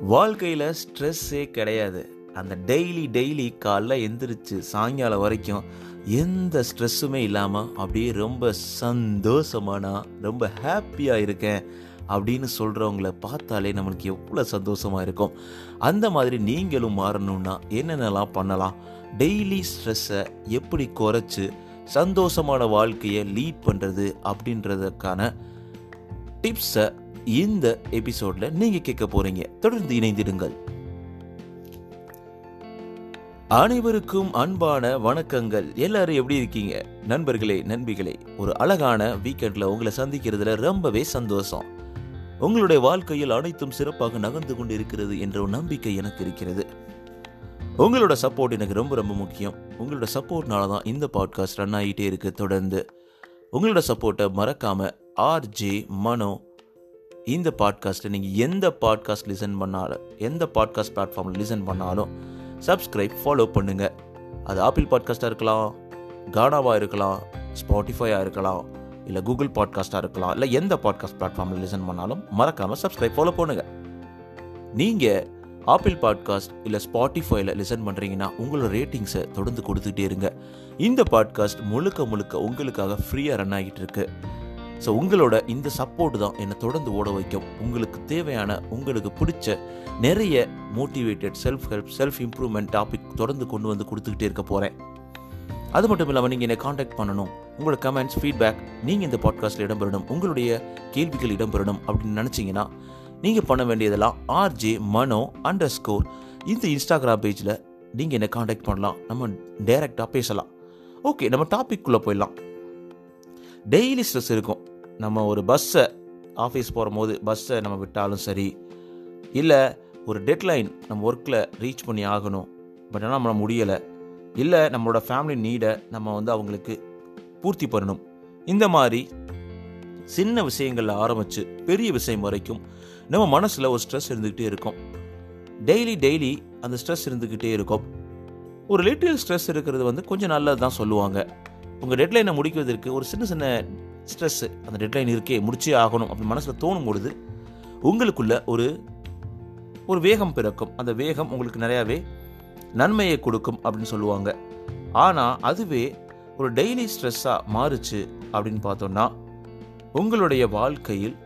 வாழ்க்கையில் ஸ்ட்ரெஸ்ஸே கிடையாது. அந்த டெய்லி டெய்லி காலைல எந்திரிச்சு சாயங்காலம் வரைக்கும் எந்த ஸ்ட்ரெஸ்ஸுமே இல்லாமல் அப்படியே ரொம்ப சந்தோஷமானா ரொம்ப ஹாப்பியாக இருக்கேன் அப்படின்னு சொல்கிறவங்கள பார்த்தாலே நம்மளுக்கு எவ்வளோ சந்தோஷமாக இருக்கும். அந்த மாதிரி நீங்களும் மாறணும்னா என்னென்னலாம் பண்ணலாம்? டெய்லி ஸ்ட்ரெஸ்ஸை எப்படி குறைச்சி சந்தோஷமான வாழ்க்கையை லீட் பண்ணுறது அப்படின்றதுக்கான டிப்ஸை இந்த எபிசோட்ல நீங்கள் கேட்க போகிறீங்க தொடர்ந்து இணைந்திடுங்கள். அனைவருக்கும் அன்பான வணக்கங்கள். எல்லாரும் எப்படி இருக்கீங்க? நண்பர்களே நண்பிகளே ஒரு அழகான வீக்கெண்டில் உங்களை சந்திக்கிறதுல ரொம்பவே சந்தோஷம். உங்களுடைய வாழ்க்கையில் அனைத்தும் சிறப்பாக நகர்ந்து கொண்டு இருக்கிறது என்ற ஒரு நம்பிக்கை எனக்கு இருக்கிறது. உங்களோட சப்போர்ட் எனக்கு ரொம்ப ரொம்ப முக்கியம். உங்களோட சப்போர்ட்னால தான் இந்த பாட்காஸ்ட் ரன் ஆகிட்டே இருக்கு. தொடர்ந்து உங்களோட சப்போர்ட்டை மறக்காம ஆர்ஜே மனோ இந்த பாட்காஸ்ட்டை நீங்கள் எந்த பாட்காஸ்ட் லிசன் பண்ணாலும் எந்த பாட்காஸ்ட் பிளாட்ஃபார்மில் லிசன் பண்ணாலும் சப்ஸ்கிரைப் ஃபாலோ பண்ணுங்கள் அது ஆப்பிள் பாட்காஸ்ட்டாக இருக்கலாம் கானாவாக இருக்கலாம் ஸ்பாட்டிஃபையாக இருக்கலாம் இல்லை கூகுள் பாட்காஸ்ட்டாக இருக்கலாம் இல்லை எந்த பாட்காஸ்ட் பிளாட்ஃபார்மில் லிசன் பண்ணாலும் மறக்காமல் சப்ஸ்கிரைப் ஃபாலோ பண்ணுங்கள் நீங்கள் ஆப்பிள் பாட்காஸ்ட் இல்லை ஸ்பாட்டிஃபைல லிசன் பண்ணுறீங்கன்னா உங்களோட ரேட்டிங்ஸை தொடர்ந்து கொடுத்துட்டே இருங்க. இந்த பாட்காஸ்ட் முழுக்க முழுக்க உங்களுக்காக ஃப்ரீயாக ரன் ஆகிட்டு இருக்குது ஸோ உங்களோட இந்த சப்போர்ட் தான் என்னை தொடர்ந்து ஓட வைக்கும். உங்களுக்கு தேவையான உங்களுக்கு பிடிச்ச நிறைய motivated self help self improvement topic தொடர்ந்து கொண்டு வந்து கொடுத்துக்கிட்டே இருக்க போகிறேன் அது மட்டும் இல்லாமல் நீங்கள் என்னை காண்டாக்ட் பண்ணணும். உங்களோட கமெண்ட்ஸ் ஃபீட்பேக் நீங்கள் இந்த பாட்காஸ்ட்டில் இடம்பெறணும். உங்களுடைய கேள்விகள் இடம்பெறணும் அப்படின்னு நினச்சிங்கன்னா நீங்கள் பண்ண வேண்டியதெல்லாம் ஆர்ஜே மனோ அண்டர் ஸ்கோர் இந்த இன்ஸ்டாகிராம் பேஜில் நீங்கள் என்னை காண்டாக்ட் பண்ணலாம். நம்ம டைரெக்டாக பேசலாம். ஓகே நம்ம டாபிக் குள்ளே போயிடலாம். டெய்லி ஸ்ட்ரெஸ் இருக்கும். நம்ம ஒரு பஸ்ஸை ஆஃபீஸ் போகும்போது பஸ்ஸை நம்ம விட்டாலும் சரி இல்லை ஒரு டெட்லைன் நம்ம ஒர்க்கில் ரீச் பண்ணி ஆகணும் பட் ஆனால் நம்மளால் முடியலை இல்லை நம்மளோட ஃபேமிலி நீடை நம்ம வந்து அவங்களுக்கு பூர்த்தி பண்ணணும். இந்த மாதிரி சின்ன விஷயங்களில் ஆரம்பித்து பெரிய விஷயம் வரைக்கும் நம்ம மனசில் ஒரு ஸ்ட்ரெஸ் இருந்துக்கிட்டே இருக்கும். டெய்லி டெய்லி அந்த ஸ்ட்ரெஸ் இருந்துக்கிட்டே இருக்கும். ஒரு லிட்டில் ஸ்ட்ரெஸ் இருக்கிறது வந்து கொஞ்சம் நல்லது தான் சொல்லுவாங்க உங்கள் டெட்லைனை முடிக்கிறதுக்கு ஒரு சின்ன சின்ன ஸ்ட்ரெஸ்ஸு அந்த டெட்லைன் இருக்கே முடிச்சே ஆகணும் அப்படின்னு மனசில் தோணும் பொழுது உங்களுக்குள்ள ஒரு ஒரு வேகம் பிறக்கும். அந்த வேகம் உங்களுக்கு நிறையாவே நன்மையை கொடுக்கும் அப்படின்னு சொல்லுவாங்க. ஆனால் அதுவே ஒரு டெய்லி ஸ்ட்ரெஸ்ஸாக மாறுச்சு அப்படின்னு பார்த்தோம்னா உங்களுடைய வாழ்க்கையில்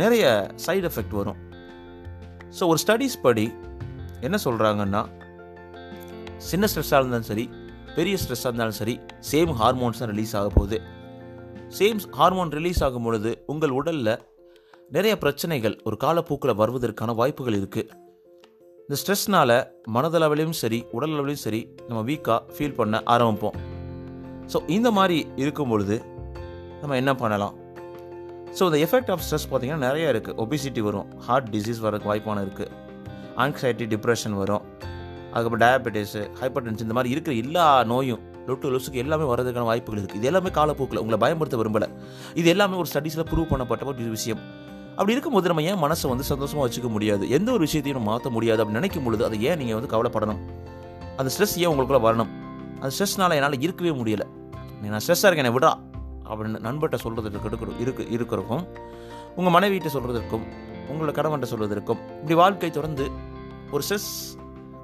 நிறைய சைடு எஃபெக்ட் வரும். ஸோ ஒரு ஸ்டடீஸ் படி என்ன சொல்கிறாங்கன்னா சின்ன ஸ்ட்ரெஸ்ஸாக இருந்தாலும் சரி பெரிய ஸ்ட்ரெஸ்ஸாக இருந்தாலும் சரி சேம் ஹார்மோன்ஸ் தான் ரிலீஸ் ஆக போகுது. சேம்ஸ் ஹார்மோன் ரிலீஸ் ஆகும் பொழுது உங்கள் உடலில் நிறைய பிரச்சனைகள் ஒரு காலப்போக்கில் வருவதற்கான வாய்ப்புகள் இருக்குது இந்த ஸ்ட்ரெஸ்னால் மனதளவிலையும் சரி உடல் அளவிலையும் சரி நம்ம வீக்காக ஃபீல் பண்ண ஆரம்பிப்போம். ஸோ இந்த மாதிரி இருக்கும் பொழுது நம்ம என்ன பண்ணலாம்? ஸோ இந்த எஃபெக்ட் ஆஃப் ஸ்ட்ரெஸ் பார்த்திங்கன்னா நிறைய இருக்குது ஒபிசிட்டி வரும் ஹார்ட் டிசீஸ் வரக்கு வாய்ப்பான இருக்குது ஆங்ஸைட்டி டிப்ரெஷன் வரும். அதுக்கப்புறம் டயபெட்டிஸு ஹைப்பர் டென்ஷன் இந்த மாதிரி இருக்கிற எல்லா நோயும் லொட்டு லொசுக்கு எல்லாமே வரதுக்கான வாய்ப்புகள் இருக்குது இது எல்லாமே காலப்போக்கில் உங்களை பயன்படுத்த விரும்பலை. இது எல்லாமே ஒரு ஸ்டடீஸில் ப்ரூவ் பண்ணப்பட்ட ஒரு விஷயம். அப்படி இருக்கும்போது நம்ம ஏன் மனசை வந்து சந்தோஷமாக வச்சுக்க முடியாது? எந்த ஒரு விஷயத்தையும் நம்ம மாற்ற முடியாது அப்படின்னு நினைக்கும் பொழுது அதை ஏன் நீங்கள் வந்து கவலைப்படணும்? அந்த ஸ்ட்ரெஸ் ஏன் உங்களுக்குள்ள வரணும்? அந்த ஸ்ட்ரெஸ்னால என்னால் இருக்கவே முடியலை. நான் ஸ்ட்ரெஸ்ஸாக இருக்கேன் என்னை விடா அப்படின்னு நண்பர்கிட்ட சொல்கிறதுக்கு இருக்கு இருக்கிறக்கும் உங்கள் மனைவிட்ட சொல்கிறதுக்கும் உங்களோட கடவன்கிட்ட சொல்வதற்கும் இப்படி வாழ்க்கை தொடர்ந்து ஒரு ஸ்ட்ரெஸ்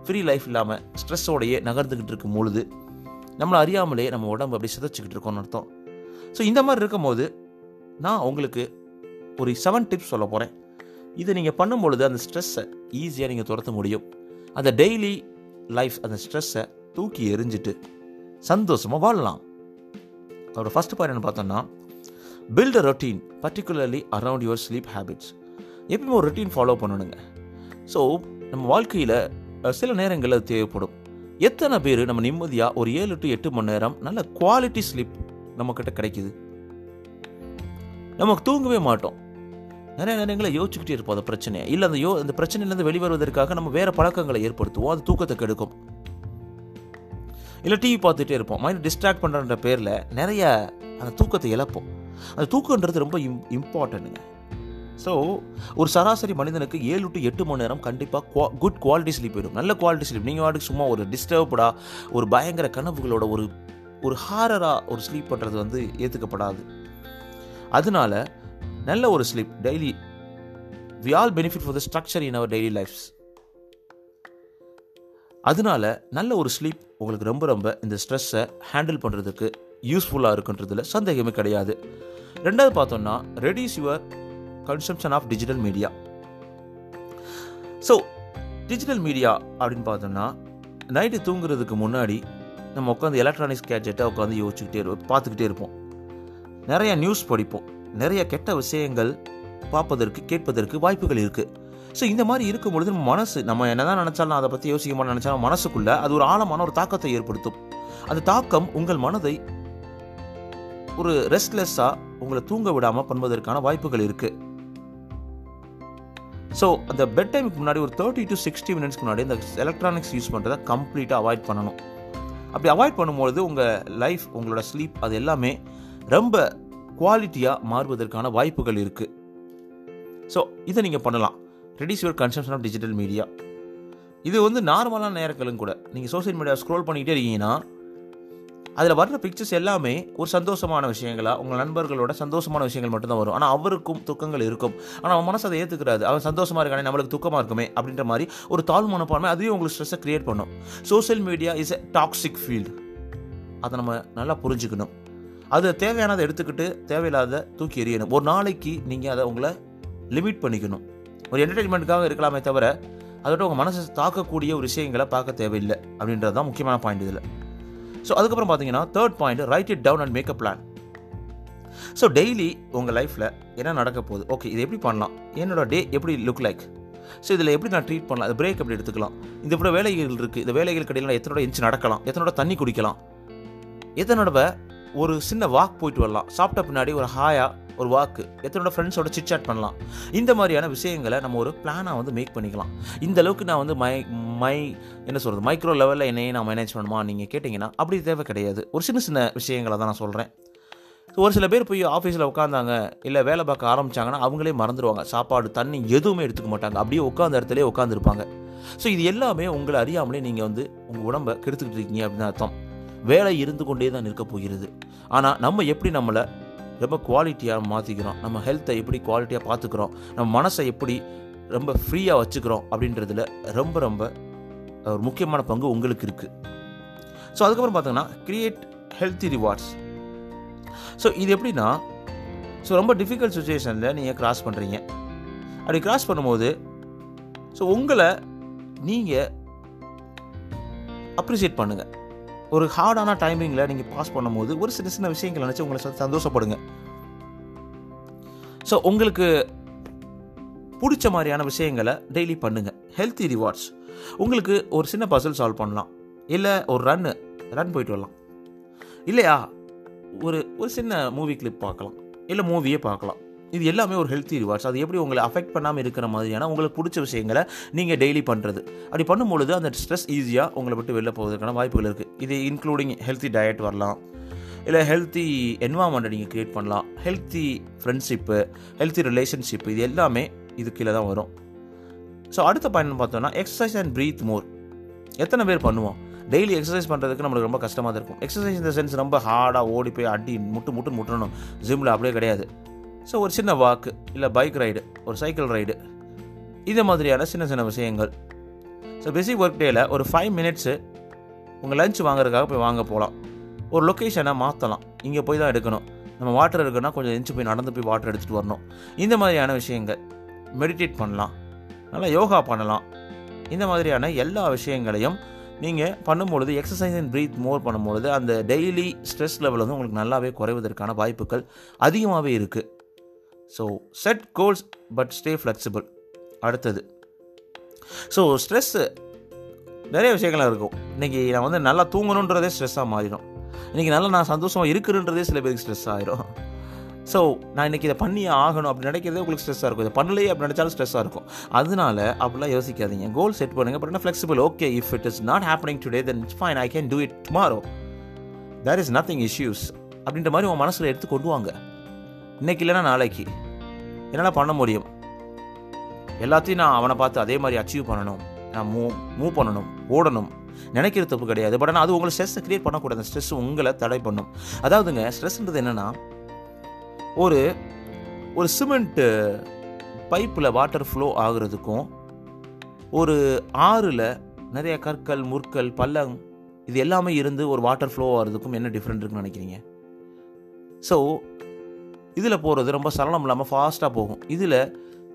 ஃப்ரீ லைஃப் இல்லாமல் ஸ்ட்ரெஸ்ஸோடையே நகர்ந்துக்கிட்டு இருக்கும் பொழுது நம்மளை அறியாமலே நம்ம உடம்பு அப்படி சிதைச்சிக்கிட்டு இருக்கோம்னு அர்த்தம். ஸோ இந்த மாதிரி இருக்கும்போது நான் உங்களுக்கு ஒரு செவன் டிப்ஸ் சொல்ல போகிறேன் இதை நீங்கள் பண்ணும்பொழுது அந்த ஸ்ட்ரெஸ்ஸை ஈஸியாக நீங்கள் துரத்த முடியும். அந்த டெய்லி லைஃப் அந்த ஸ்ட்ரெஸ்ஸை தூக்கி எரிஞ்சிட்டு சந்தோஷமாக வாழலாம். அதோட ஃபஸ்ட் பாயிண்ட் என்ன பார்த்தோம்னா build a routine particularly around your sleep habits எப்பவுமே ஒரு ரொட்டீன் ஃபாலோ பண்ணணுங்க. ஸோ நம்ம வாழ்க்கையில் சில நேரங்களில் அது தேவைப்படும். எத்தனை பேர் நம்ம நிம்மதியாக ஒரு ஏழு டு எட்டு மணி நேரம் நல்ல குவாலிட்டி ஸ்லீப் நம்மக்கிட்ட கிடைக்குது? நமக்கு தூங்கவே மாட்டோம். நிறைய நேரங்களை யோசிச்சுக்கிட்டே இருப்போம் அந்த பிரச்சனையை. இல்லை அந்த யோ அந்த பிரச்சனையிலேருந்து வெளிவருவதற்காக நம்ம வேறு பழக்கங்களை ஏற்படுத்துவோம். அது தூக்கத்தை கெடுக்கும். இல்லை டிவி பார்த்துட்டே இருப்போம். மைண்ட் டிஸ்ட்ராக்ட் பண்ணுறன்ற பேரில் நிறைய அந்த தூக்கத்தை இழப்போம். அந்த தூக்கன்றது ரொம்ப இம் இம்பார்ட்டன்ட்டுங்க ஸோ ஒரு சராசரி மனிதனுக்கு ஏழு டு எட்டு மணி நேரம் கண்டிப்பாக குவா குட் குவாலிட்டி ஸ்லீப் வேணும். நல்ல குவாலிட்டி ஸ்லீப் நீங்கள் வாட்டுக்கு சும்மா ஒரு டிஸ்டர்ப்டாக ஒரு பயங்கர கனவுகளோட ஒரு ஒரு ஹாரராக ஒரு ஸ்லீப் பண்ணுறது வந்து ஏற்றுக்கப்படாது அதனால நல்ல ஒரு sleep daily we all benefit for the structure in our daily lives அதனால நல்ல ஒரு ஸ்லீப் உங்களுக்கு ரொம்ப ரொம்ப இந்த ஸ்ட்ரெஸ்ஸை ஹேண்டில் பண்ணுறதுக்கு யூஸ்ஃபுல்லாக இருக்குன்றதுல சந்தேகமே கிடையாது. ரெண்டாவது பார்த்தோம்னா reduce your consumption of digital media so digital media அப்படின்னு பார்த்தோம்னா நைட்டு தூங்குறதுக்கு முன்னாடி நம்ம உட்காந்து எலக்ட்ரானிக்ஸ் கேட்ஜெட்டை உட்காந்து யோசிச்சுக்கிட்டே இருப்போம் பார்த்துக்கிட்டே இருப்போம். நிறைய நியூஸ் படிப்போம் நிறைய கெட்ட விஷயங்கள் பார்ப்பதற்கு கேட்பதற்கு வாய்ப்புகள் இருக்குது ஸோ இந்த மாதிரி இருக்கும் பொழுது நம்ம மனசு நம்ம என்னதான் நினச்சாலும் அதை பற்றி யோசிக்க மாட்டோம் நினச்சாலும் மனசுக்குள்ளே அது ஒரு ஆழமான ஒரு தாக்கத்தை ஏற்படுத்தும். அந்த தாக்கம் உங்கள் மனதை ஒரு ரெஸ்ட்லெஸ்ஸாக உங்களை தூங்க விடாமல் பண்ணுவதற்கான வாய்ப்புகள் இருக்குது ஸோ அந்த பெட் டைமுக்கு முன்னாடி ஒரு தேர்ட்டி டு சிக்ஸ்டி மினிட்ஸ்க்கு முன்னாடி இந்த எலக்ட்ரானிக்ஸ் யூஸ் பண்ணுறதை கம்ப்ளீட்டாக அவாய்ட் பண்ணணும். அப்படி அவாய்ட் பண்ணும்பொழுது உங்கள் லைஃப் உங்களோட ஸ்லீப் அது எல்லாமே ரொம்ப குவாலிட்டியாக மாறுவதற்கான வாய்ப்புகள் இருக்குது ஸோ இதை நீங்கள் பண்ணலாம். Reduce your consumption of digital media இது வந்து நார்மலான நேரங்களும் கூட. நீங்கள் சோஷியல் மீடியா ஸ்க்ரோல் பண்ணிக்கிட்டே இருக்கீங்கன்னா அதில் வர்ற பிக்சர்ஸ் எல்லாமே ஒரு சந்தோஷமான விஷயங்களா? உங்கள் நண்பர்களோட சந்தோஷமான விஷயங்கள் மட்டும்தான் வரும். ஆனால் அவருக்கும் துக்கங்கள் இருக்கும். ஆனால் அவன் மனசு அதை ஏற்றுக்கிறாரு அவன் சந்தோஷமாக இருக்கானே நம்மளுக்கு துக்கமாக இருக்குமே அப்படின்ற மாதிரி ஒரு தாழ் மனப்பான்மை அதையும் உங்களுக்கு ஸ்ட்ரெஸ்ஸை கிரியேட் பண்ணும். Social media is a toxic field அதை நம்ம நல்லா புரிஞ்சுக்கணும். அது தேவையானதை எடுத்துக்கிட்டு தேவையில்லாத தூக்கி எறியணும். ஒரு நாளைக்கு நீங்கள் அதை உங்களை லிமிட் பண்ணிக்கணும். ஒரு என்டர்டெயின்மெண்ட்டுக்காக இருக்கலாமே தவிர அதோட உங்கள் மனசை தாக்கக்கூடிய ஒரு விஷயங்களை பார்க்க தேவையில்லை அப்படின்றது தான் முக்கியமான பாயிண்ட் இதில். ஸோ அதுக்கப்புறம் பார்த்தீங்கன்னா third point write it down and make a plan so daily உங்கள் லைஃப்பில் என்ன நடக்க போகுது? ஓகே இது எப்படி பண்ணலாம்? என்னோட டே எப்படி லுக் லைக் ஸோ இதில் எப்படி நான் ட்ரீட் பண்ணலாம்? அது பிரேக் எப்படி எடுத்துக்கலாம். இந்த கூட வேலைகள் இருக்குது இந்த வேலைகள் கடையில் எத்தனோட எஞ்சி நடக்கலாம்? எத்தனோட தண்ணி குடிக்கலாம்? எத்தனோட ஒரு சின்ன வாக் போயிட்டு வரலாம். சாப்பிட்ட பின்னாடி ஒரு ஹாயாக ஒரு வாக்கு எத்தனோட ஃப்ரெண்ட்ஸோட சிட் சாட் பண்ணலாம். இந்த மாதிரியான விஷயங்களை நம்ம ஒரு பிளானாக வந்து மேக் பண்ணிக்கலாம். இந்த அளவுக்கு நான் வந்து மை மை என்ன சொல்கிறது மைக்ரோ லெவலில் என்னையே நான் மேனேஜ் பண்ணுமா நீங்கள் கேட்டிங்கன்னா அப்படி தேவை கிடையாது. ஒரு சின்ன சின்ன விஷயங்களை தான் நான் சொல்கிறேன் ஒரு சில பேர் போய் ஆஃபீஸில் உட்காந்தாங்க இல்லை வேலை பார்க்க ஆரம்பித்தாங்கன்னா அவங்களே மறந்துடுவாங்க சாப்பாடு தண்ணி எதுவுமே எடுத்துக்க மாட்டாங்க. அப்படியே உட்காந்த இடத்துலேயே உட்காந்துருப்பாங்க ஸோ இது எல்லாமே உங்களை அறியாமலே நீங்கள் வந்து உங்கள் உடம்பை கெடுத்துக்கிட்டு இருக்கீங்க அப்படின்னு அர்த்தம். வேலை இருந்து கொண்டே தான் நிற்க போகிறது. ஆனால் நம்ம எப்படி நம்மளை ரொம்ப குவாலிட்டியாக மாற்றிக்கிறோம் நம்ம ஹெல்த்தை எப்படி குவாலிட்டியாக பார்த்துக்கிறோம். நம்ம மனசை எப்படி ரொம்ப ஃப்ரீயாக வச்சுக்கிறோம் அப்படின்றதுல ரொம்ப ரொம்ப ஒரு முக்கியமான பங்கு உங்களுக்கு இருக்குது ஸோ அதுக்கப்புறம் பார்த்தோங்கன்னா கிரியேட் ஹெல்த்தி ரிவார்ட்ஸ் ஸோ இது எப்படின்னா ஸோ ரொம்ப டிஃபிகல்ட் சுச்சுவேஷனில் நீங்கள் கிராஸ் பண்ணுறீங்க அப்படி கிராஸ் பண்ணும்போது ஸோ உங்களை நீங்கள் அப்ரிஷியேட் பண்ணுங்கள் ஒரு ஹார்டான டைமிங்கில் நீங்கள் பாஸ் பண்ணும்போது ஒரு சின்ன சின்ன விஷயங்கள் நினச்சி உங்களை சந்தோஷப்படுங்க. ஸோ உங்களுக்கு பிடிச்ச மாதிரியான விஷயங்களை டெய்லி பண்ணுங்கள் ஹெல்த்தி ரிவார்ட்ஸ் உங்களுக்கு ஒரு சின்ன பசில் சால்வ் பண்ணலாம். இல்லை ஒரு ரன்னு ரன் போயிட்டு வரலாம். இல்லையா? ஒரு ஒரு சின்ன மூவி கிளிப் பார்க்கலாம். இல்லை மூவியே பார்க்கலாம். இது எல்லாமே ஒரு ஹெல்த்தி ரிவார்ட்ஸ் அது எப்படி உங்களை அஃபெக்ட் பண்ணாமல் இருக்கிற மாதிரியான உங்களுக்கு பிடிச்ச விஷயங்களை நீங்கள் டெய்லி பண்ணுறது அப்படி பண்ணும்பொழுது அந்த ஸ்ட்ரெஸ் ஈஸியாக உங்களை விட்டு வெளில போவதற்கான வாய்ப்புகள் இருக்குது இது இன்க்ளூடிங் ஹெல்த்தி டயட் வரலாம். இல்லை ஹெல்த்தி என்வாமெண்ட்டை நீங்கள் க்ரியேட் பண்ணலாம். ஹெல்த்தி ஃப்ரெண்ட்ஷிப்பு ஹெல்த்தி ரிலேஷன்ஷிப் இது எல்லாமே இது கீழே தான் வரும். ஸோ அடுத்த பாயிண்ட் பார்த்தோம்னா எக்ஸசைஸ் அண்ட் ப்ரீத் மோர் எத்தனை பேர் பண்ணுவோம்? டெய்லி எக்ஸசைஸ் பண்ணுறதுக்கு நம்மளுக்கு ரொம்ப கஷ்டமாக தான் இருக்கும். எக்ஸசைஸ் இந்த சென்ஸ் ரொம்ப ஹார்டாக ஓடி போய் அடி முட்டு முட்டு முட்டணும். ஜிம்மில் அப்படியே கிடையாது. ஸோ ஒரு சின்ன வாக்கு இல்லை பைக் ரைடு ஒரு சைக்கிள் ரைடு இது மாதிரியான சின்ன சின்ன விஷயங்கள். ஸோ பிஸி ஒர்க் டேயில் ஒரு ஃபைவ் மினிட்ஸு உங்கள் லஞ்ச் வாங்குறதுக்காக போய் வாங்க போகலாம் ஒரு லொக்கேஷனை மாற்றலாம் இங்கே போய் தான் எடுக்கணும். நம்ம வாட்டர் இருக்குன்னா கொஞ்சம் எஞ்சி போய் நடந்து போய் வாட்டர் எடுத்துகிட்டு வரணும். இந்த மாதிரியான விஷயங்கள். மெடிடேட் பண்ணலாம். நல்லா யோகா பண்ணலாம். இந்த மாதிரியான எல்லா விஷயங்களையும் நீங்கள் பண்ணும்பொழுது எக்ஸசைஸ் அண்ட் ப்ரீத் மோர் பண்ணும்பொழுது அந்த டெய்லி ஸ்ட்ரெஸ் லெவல் வந்து உங்களுக்கு நல்லாவே குறைவதற்கான வாய்ப்புகள் அதிகமாகவே இருக்குது so set goals but stay flexible அடுத்தது. ஸோ ஸ்ட்ரெஸ்ஸு நிறைய விஷயங்கள் இருக்கும். இன்றைக்கி நான் வந்து நல்லா தூங்கணுன்றதே ஸ்ட்ரெஸ்ஸாக மாறிடும். இன்றைக்கி நல்லா நான் சந்தோஷமாக இருக்கிறன்றதே சில பேருக்கு ஸ்ட்ரெஸ் ஆயிரும். ஸோ நான் இன்றைக்கி இதை பண்ணி ஆகணும் அப்படி நினைக்கிறதே உங்களுக்கு ஸ்ட்ரெஸ்ஸாக இருக்கும். இதை பண்ணலையே அப்படி நினச்சாலும் ஸ்ட்ரெஸ்ஸாக இருக்கும். அதனால அப்படிலாம் யோசிக்காதீங்க. கோல் செட் பண்ணுங்கள் but flexible okay if it is not happening today then it's fine I can do it tomorrow there is nothing issues அப்படின்ற மாதிரி உன் மனசில் எடுத்து கொண்டு வாங்க. இன்னைக்கு இல்லைன்னா நாளைக்கு. என்னால் பண்ண முடியும். எல்லாத்தையும் நான் அவனை பார்த்து அதே மாதிரி அச்சீவ் பண்ணணும். நான் மூவ் மூவ் பண்ணணும். ஓடணும். நினைக்கிற தப்பு கிடையாது. பட் ஆனால் அது உங்களை ஸ்ட்ரெஸ்ஸை கிரியேட் பண்ணக்கூடாது. ஸ்ட்ரெஸ் உங்களை தடை பண்ணும். அதாவதுங்க ஸ்ட்ரெஸ்ன்றது என்னென்னா ஒரு ஒரு சிமெண்ட்டு பைப்பில் வாட்டர் ஃப்ளோ ஆகுறதுக்கும் ஒரு ஆறில் நிறைய கற்கள் முற்கள் பள்ளம் இது எல்லாமே இருந்து ஒரு வாட்டர் ஃப்ளோ ஆகிறதுக்கும் என்ன டிஃப்ரெண்ட் இருக்குன்னு நினைக்கிறீங்க? ஸோ இதில் போகிறது ரொம்ப சலனம் இல்லாமல் ஃபாஸ்ட்டாக போகும். இதில்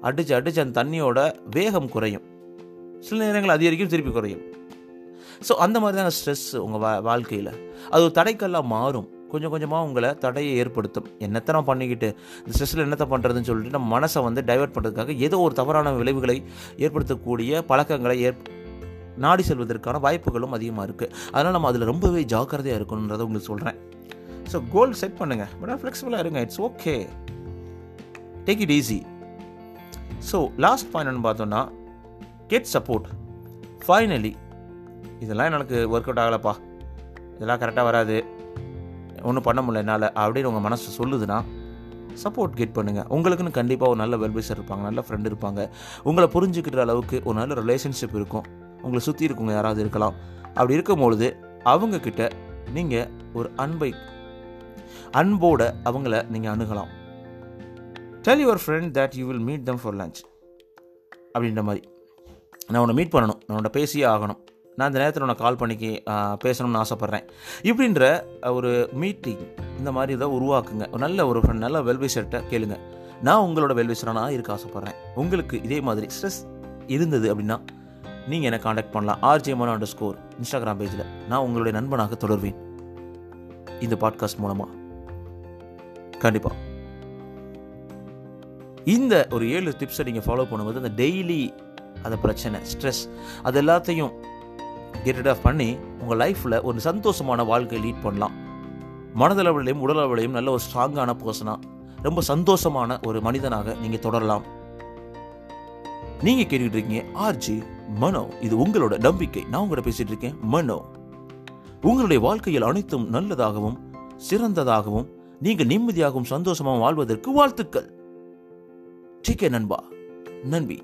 அடிச்சு அடிச்சு அந்த தண்ணியோட வேகம் குறையும். சில நேரங்கள் அதிகரிக்கும் திருப்பி குறையும். ஸோ அந்த மாதிரி தான் ஸ்ட்ரெஸ் உங்கள் வா வாழ்க்கையில். அது ஒரு தடைக்கெல்லாம் மாறும். கொஞ்சம் கொஞ்சமாக உங்களை தடையை ஏற்படுத்தும். என்னத்தை நான் பண்ணிக்கிட்டு இந்த ஸ்ட்ரெஸ்ஸில் என்னத்தை பண்ணுறதுன்னு சொல்லிட்டு நம்ம மனசை வந்து டைவர்ட் பண்ணுறதுக்காக ஏதோ ஒரு தவறான விளைவுகளை ஏற்படுத்தக்கூடிய பழக்கங்களை ஏற் நாடி செல்வதற்கான வாய்ப்புகளும் அதிகமாக இருக்குது அதனால் நம்ம அதில் ரொம்பவே ஜாக்கிரதையாக இருக்கணுன்றதை உங்களுக்கு சொல்கிறேன் ஸோ கோல் செட் பண்ணுங்கள் பட் ஃப்ளெக்சிபிளாக இருங்க. It's okay take it easy so last point பார்த்தோன்னா கெட் சப்போர்ட் ஃபைனலி இதெல்லாம் எனக்கு ஒர்க் அவுட் ஆகலைப்பா. இதெல்லாம் கரெக்டாக வராது. ஒன்றும் பண்ண முடியல என்னால் அப்படின்னு உங்கள் மனசு சொல்லுதுன்னா சப்போர்ட் கெட் பண்ணுங்கள் உங்களுக்குன்னு கண்டிப்பாக ஒரு நல்ல வெல்விசர் இருப்பாங்க நல்ல ஃப்ரெண்டு இருப்பாங்க. உங்களை புரிஞ்சுக்கிற அளவுக்கு ஒரு நல்ல ரிலேஷன்ஷிப் இருக்கும். உங்களை சுற்றி இருக்கவங்க யாராவது இருக்கலாம். அப்படி இருக்கும்பொழுது அவங்கக்கிட்ட நீங்கள் ஒரு அன்பை அன்போட அவங்கள நீங்கள் அணுகலாம். Tell your friend that you will meet them for lunch அப்படின்ற மாதிரி. நான் உன்னை மீட் பண்ணணும். நான் உன்னை பேசியே ஆகணும். நான் இந்த நேரத்தில் உன்னை கால் பண்ணிக்கி பேசணும்னு ஆசைப்பட்றேன். இப்படின்ற ஒரு மீட்டிங் இந்த மாதிரி இதை உருவாக்குங்க. நல்ல ஒரு ஃப்ரெண்ட் நல்ல வெல்விஷர்கிட்ட கேளுங்க. நான் உங்களோட வெல்விஷராக இருக்க ஆசைப்பட்றேன். உங்களுக்கு இதே மாதிரி ஸ்ட்ரெஸ் இருந்தது அப்படின்னா நீங்கள் என்னை காண்டாக்ட் பண்ணலாம். RJ Mano underscore Instagram பேஜில் நான் உங்களுடைய நண்பனாக தொடர்வேன். இந்த பாட்காஸ்ட் மூலமாக கண்டிப்பாக இந்த ஒரு ஏழு டிப்ஸை நீங்கள் ஃபாலோ பண்ணும்போது அந்த டெய்லி அந்த பிரச்சனை ஸ்ட்ரெஸ் அது எல்லாத்தையும் கெட் ஆஃப் பண்ணி உங்கள் லைஃப்பில் ஒரு சந்தோஷமான வாழ்க்கையை லீட் பண்ணலாம். மனதளவிலையும் உடலளவிலையும் நல்ல ஒரு ஸ்ட்ராங்கான பர்சனாக ரொம்ப சந்தோஷமான ஒரு மனிதனாக நீங்கள் தொடரலாம். நீங்கள் கேட்டுக்கிட்டு இருக்கீங்க ஆர்ஜி மனோ. இது உங்களோட நம்பிக்கை. நான் உங்கள்கிட்ட பேசிட்டு இருக்கேன் மனோ. உங்களுடைய வாழ்க்கையில் அனைத்தும் நல்லதாகவும் சிறந்ததாகவும் நீங்கள் நிம்மதியாகவும் சந்தோஷமாகவும் வாழ்வதற்கு வாழ்த்துக்கள். டீக்கே நண்பா. நன்பி